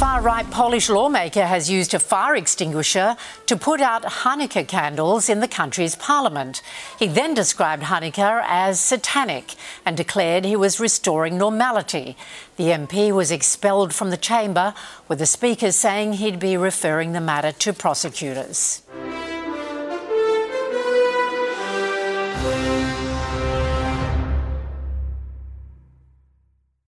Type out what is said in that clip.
far right Polish lawmaker has used a fire extinguisher to put out Hanukkah candles in the country's parliament. He then described Hanukkah as satanic and declared he was restoring normality. The MP was expelled from the chamber, with the Speaker saying he'd be referring the matter to prosecutors.